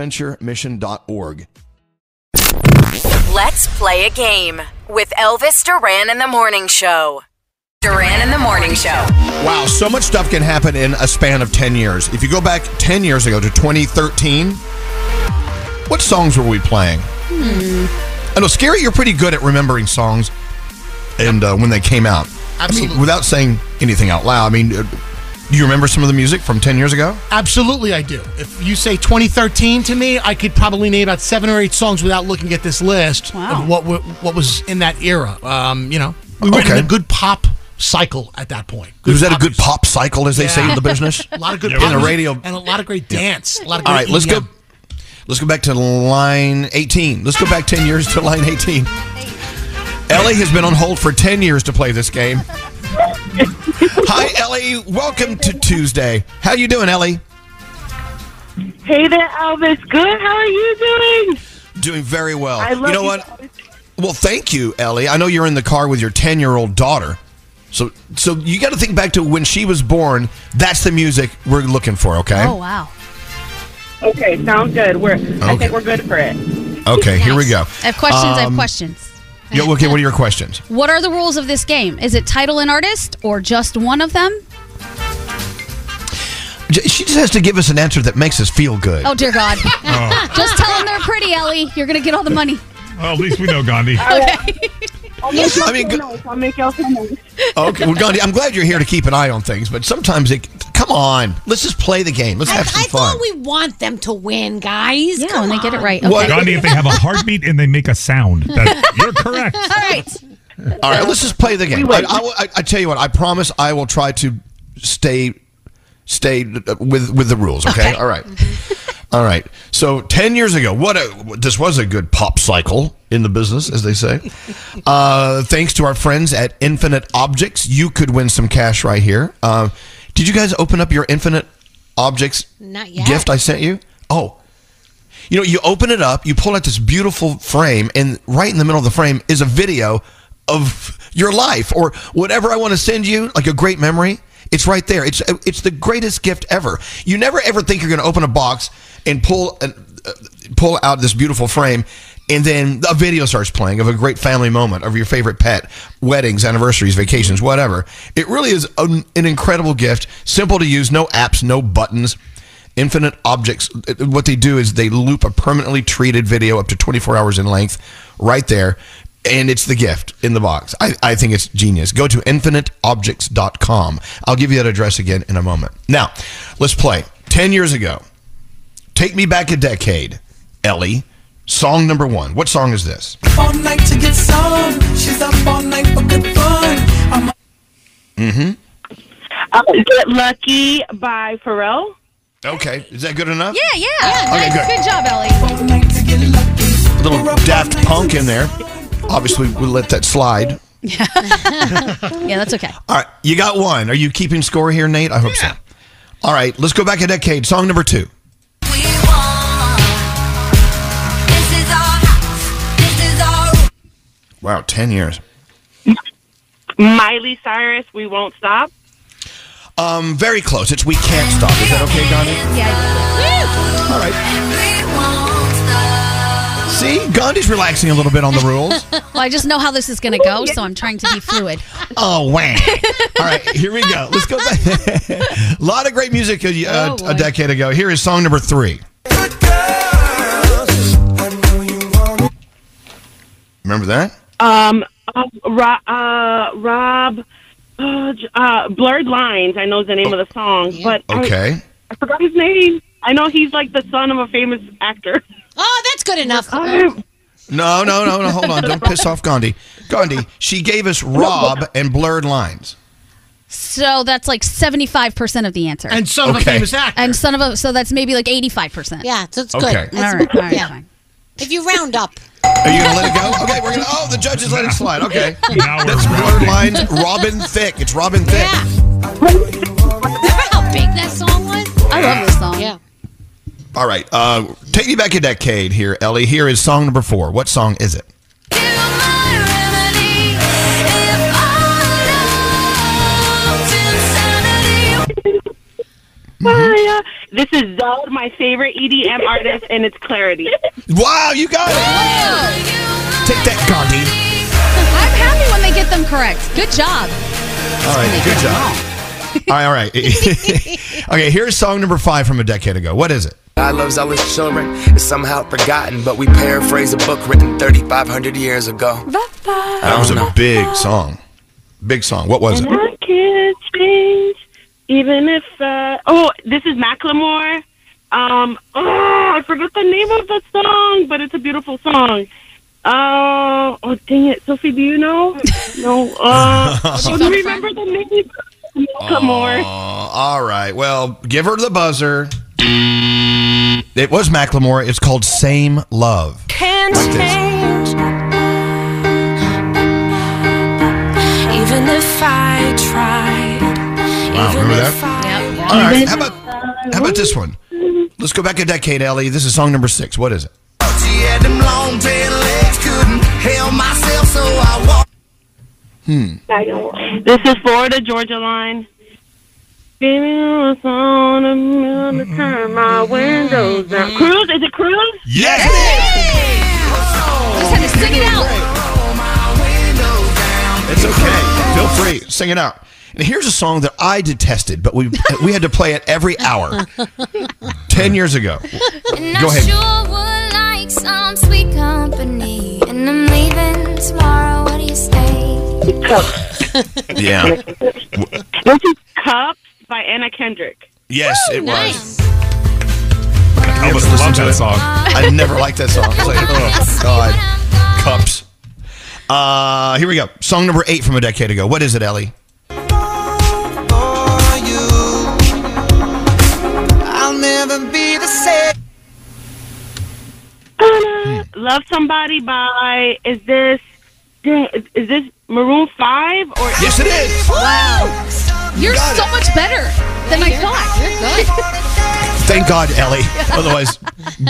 Bonaventuremission.org. Let's play a game with Elvis Duran in the Morning Show. Duran in the Morning Show. Wow, so much stuff can happen in a span of 10 years. If you go back 10 years ago to 2013, what songs were we playing? I know, Scary, you're pretty good at remembering songs and uh, when they came out. I Absolutely. mean, without saying anything out loud, I mean, uh, do you remember some of the music from 10 years ago? Absolutely, I do. If you say 2013 to me, I could probably name about seven or eight songs without looking at this list Wow. of what what was in that era. Um, you know, we were Okay. in a good pop cycle at that point. Was that a good music. pop cycle, as they say in the business? A lot of good In pop the radio. and a lot of great dance. A lot of All great right, let's go. Let's go back to line 18. Let's go back 10 years to line 18. Ellie has been on hold for 10 years to play this game. Hi, Ellie. Welcome to Tuesday. How you doing, Ellie? Hey there, Elvis. Good. How are you doing? Doing very well. I love you know you, what? Elvis. Well, thank you, Ellie. I know you're in the car with your 10-year-old daughter. So so you got to think back to when she was born. That's the music we're looking for, okay? Oh wow. Okay, sounds good. We're. I Okay. think we're good for it. Okay, here we go. I have questions. I have Um, questions. Yeah, okay, what are your questions? What are the rules of this game? Is it title and artist or just one of them? J- She just has to give us an answer that makes us feel good. Oh dear God! Oh. just tell them they're pretty, Ellie. You're gonna get all the money. Well, at least we know Gandhi. Okay. I'll make y'all I mean, feel nice. I'll make y'all feel nice. Okay, well, Gandhi, I'm glad you're here to keep an eye on things, but sometimes it. Come on, let's just play the game. Let's I, have some I fun. thought we want them to win, guys. Yeah, Come when they get it right. What? Okay. Gandhi, if they have a heartbeat and they make a sound, that, you're correct. All right. All right, let's just play the game. We I, win. I, will- I, I tell you what, I promise I will try to stay stay with with the rules. Okay, all right, all right. So ten years ago, what a this was a good pop cycle in the business, as they say. Uh, thanks to our friends at Infinite Objects, you could win some cash right here. Uh, did you guys open up your Infinite Objects Not yet. gift I sent you? Oh. You know, you open it up, you pull out this beautiful frame, and right in the middle of the frame is a video of your life or whatever I want to send you, like a great memory. It's right there. It's it's the greatest gift ever. You never ever think you're going to open a box and pull an, uh, pull out this beautiful frame, and then a video starts playing of a great family moment of your favorite pet, weddings, anniversaries, vacations, whatever. It really is an, an incredible gift. Simple to use, no apps, no buttons. Infinite Objects, what they do is they loop a permanently treated video up to 24 hours in length right there. and it's the gift in the box. I, I think it's genius. Go to infiniteobjects.com. I'll give you that address again in a moment. Now, let's play. 10 years ago, take me back a decade, Ellie. Song number one. What song is this? all night to get some. She's up all night for good fun. I'm Mm-hmm. Uh, Get Lucky by Pharrell. Okay. Is that good enough? Yeah, yeah. yeah Okay, nice. good. good. job, Ellie. all night to get lucky. A little Daft Punk in there. Obviously, we'll let that slide. Yeah, that's okay. All right. You got one. Are you keeping score here, Nate? I hope so. All right. Let's go back a decade. Song number two. Wow, 10 years. Miley Cyrus, We Won't Stop. Um, very close. It's We Can't Stop. Is that okay, Gandhi? Yeah. All right. See, Gandhi's relaxing a little bit on the rules. Well, I just know how this is going to go, so I'm trying to be fluid. Oh, wow. All right, here we go. Let's go back. a lot of great music a, uh, Oh, a decade ago. Here is song number three. Good girls. I know you want. Remember that? Um, uh, Rob, uh, Rob uh, uh, Blurred Lines, I know the name of the song, but Okay. I, forgot his name. I know he's like the son of a famous actor. Oh, that's good enough. Um, No, no, no, no. Hold on. Don't piss off Gandhi. Gandhi, she gave us Rob and Blurred Lines. So that's like 75% of the answer. And son of a famous actor. And son of a, so that's maybe like 85%. Yeah, so it's Okay. good. All That's- right, all right, yeah. fine. If you round up. Are you gonna let it go? Okay, we're gonna. Oh, the judge judges let it slide. Okay, Now that's blurred lines. Robin Thicke. It's Robin Thicke. Yeah. Remember how big that song was? I love this song. Yeah. All right. Uh, take me back a decade here, Ellie. Here is song number four. What song is it? Hiya. This is Zedd, my favorite EDM artist, and it's Clarity. Wow, you got it. Take that, Gandhi. I'm happy when they get them correct. Good job. All right, good job. All right, all right. okay, here's song number five from a decade ago. What is it? God loves all his children. It's somehow forgotten, but we paraphrase a book written 3,500 years ago. That was a oh, big song. Big song. What was it? I can't change, even if. Uh, oh, this is Macklemore. Um, oh, I forgot the name of the song, but it's a beautiful song. Uh, oh, dang it, Sophie, do you know? no, uh, I don't remember the name. Macklemore. Uh, all right. Well, give her the buzzer. It was Macklemore. It's called Same Love. Can't Like this. change. All right. How about how about this one? Let's go back a decade, Ellie. This is song number six. What is it? She had them long tan legs, couldn't help myself, so I walked. This is Florida Georgia line. Baby, I was on a minute to turn my windows down. Cruise? Is it Cruise? Yes. Just had to sing it out. It's okay. Feel free. Sing it out. And here's a song that I detested, but we we had to play it every hour. Ten years ago. Go ahead. Sure would like some sweet company, and I'm leaving tomorrow. What do you say? Yeah. This is Cups by Anna Kendrick. Yes, it was. Nice. Elvis listen loves to that it. song. I never liked that song. It's like, oh God, cups. Uh, here we go. Song number eight from a decade ago. What is it, Ellie? Love Somebody by, is this, is- is this Maroon 5? or Yes, it is. Wow. You're got so it. much better than I thought. You're good. Thank God, Ellie. Otherwise,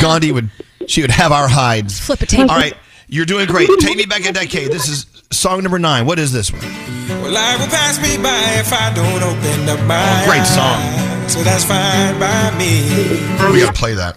Gandhi would she would have our hides. Flip a table. All right, you're doing great. Take me back a decade. This is song number nine. What is this one? Well, life will pass me by if I don't open up my Oh, great song. eyes. So that's fine by me. We gotta play that.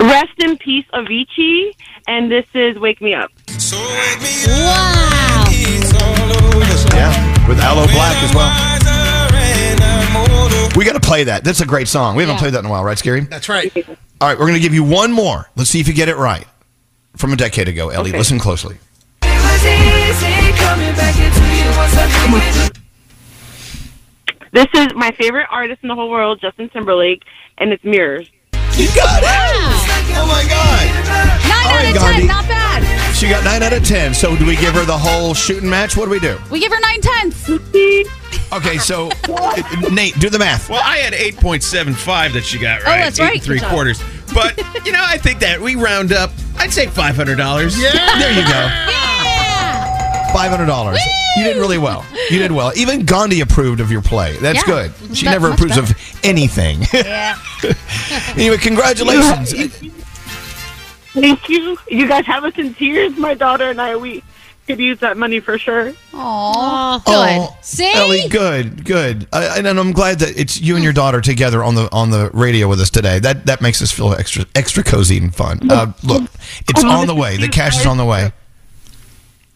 Rest in Peace Avicii, and this is Wake Me Up. So wake me up. Wow. It's. Yeah, with Aloe Blacc as well. Wiser and I'm older. We got to play that. That's a great song. We haven't Yeah. played that in a while, right, Scary? That's right. All right, we're going to give you one more. Let's see if you get it right. From a decade ago, Ellie. Okay. Listen closely. This is my favorite artist in the whole world, Justin Timberlake, and it's Mirrors. You got it! Oh my God! Nine All out right, of Gandhi. ten, not bad. She got nine out of ten. So do we give her the whole shooting match? What do we do? We give her nine tenths. Okay, so uh, Nate, do the math. Well, I had 8.75 that she got Oh, right. that's Eight right. and three Good job. quarters. But, you know, I think that we round up, I'd say $500. Yeah. There you go. Five hundred dollars. You did really well. You did well. Even Gandhi approved of your play. That's Yeah. good. She That- never much approves of anything. Yeah. anyway, congratulations. Thank you. You guys have us in tears. My daughter and I, we could use that money for sure. Aww. Oh, Ellie, good, good. I, and I'm glad that it's you and your daughter together on the on the radio with us today. That that makes us feel extra extra cozy and fun. Uh, look, it's on the way. The cash is on the way.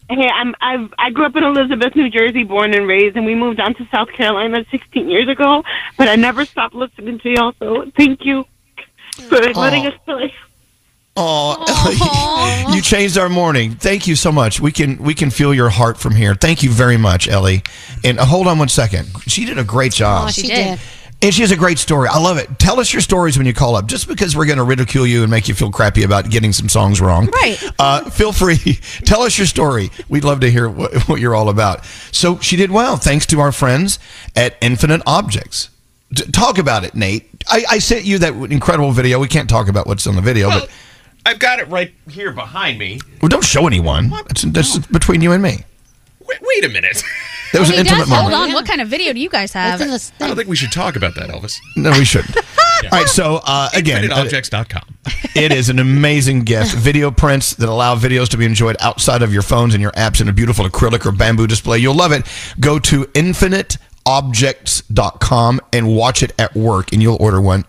Hey, I'm I've I grew up in Elizabeth, New Jersey, born and raised, and we moved down to South Carolina 16 years ago. But I never stopped listening to y'all. So thank you for letting Aw. us play. Oh, Ellie, you changed our morning. Thank you so much. We can we can feel your heart from here. Thank you very much, Ellie. And uh, hold on one second. She did a great job. Oh, she did. And she has a great story. I love it. Tell us your stories when you call up. Just because we're going to ridicule you and make you feel crappy about getting some songs wrong. Right. Uh, feel free. Tell us your story. We'd love to hear what, what you're all about. So she did well, thanks to our friends at Infinite Objects. D- talk about it, Nate. I, I sent you that incredible video. We can't talk about what's on the video, but I've got it right here behind me. well, don't show anyone. That's, that's between you and me. Wait, wait a minute. That was an intimate moment. Hold moment. on. What kind of video do you guys have? I don't think we should talk about that, Elvis. No, we shouldn't. All right, so uh, again, InfiniteObjects.com. it is an amazing gift. Video prints that allow videos to be enjoyed outside of your phones and your apps in a beautiful acrylic or bamboo display. You'll love it. Go to infiniteobjects.com and watch it at work, and you'll order one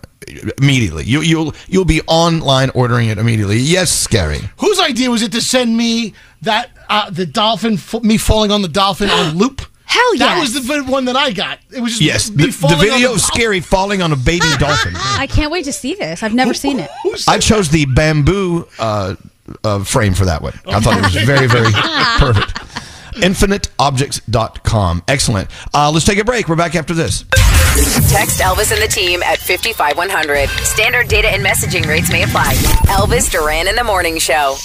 immediately. You, you'll you'll be online ordering it immediately. Yes, scary. Whose idea was it to send me that uh, the dolphin, f- me falling on the dolphin on loop? Hell yeah! That yes. was the one that I got. It was just Yes, me the, the falling on video the of scary falling on a baby dolphin. I can't wait to see this. I've never seen it. I chose the bamboo uh, uh, frame for that one. I thought it was very, very perfect. InfiniteObjects.com. Excellent. Uh, let's take a break. We're back after this. Text Elvis and the team at 55100. Standard data and messaging rates may apply. Elvis Duran in the Morning Show.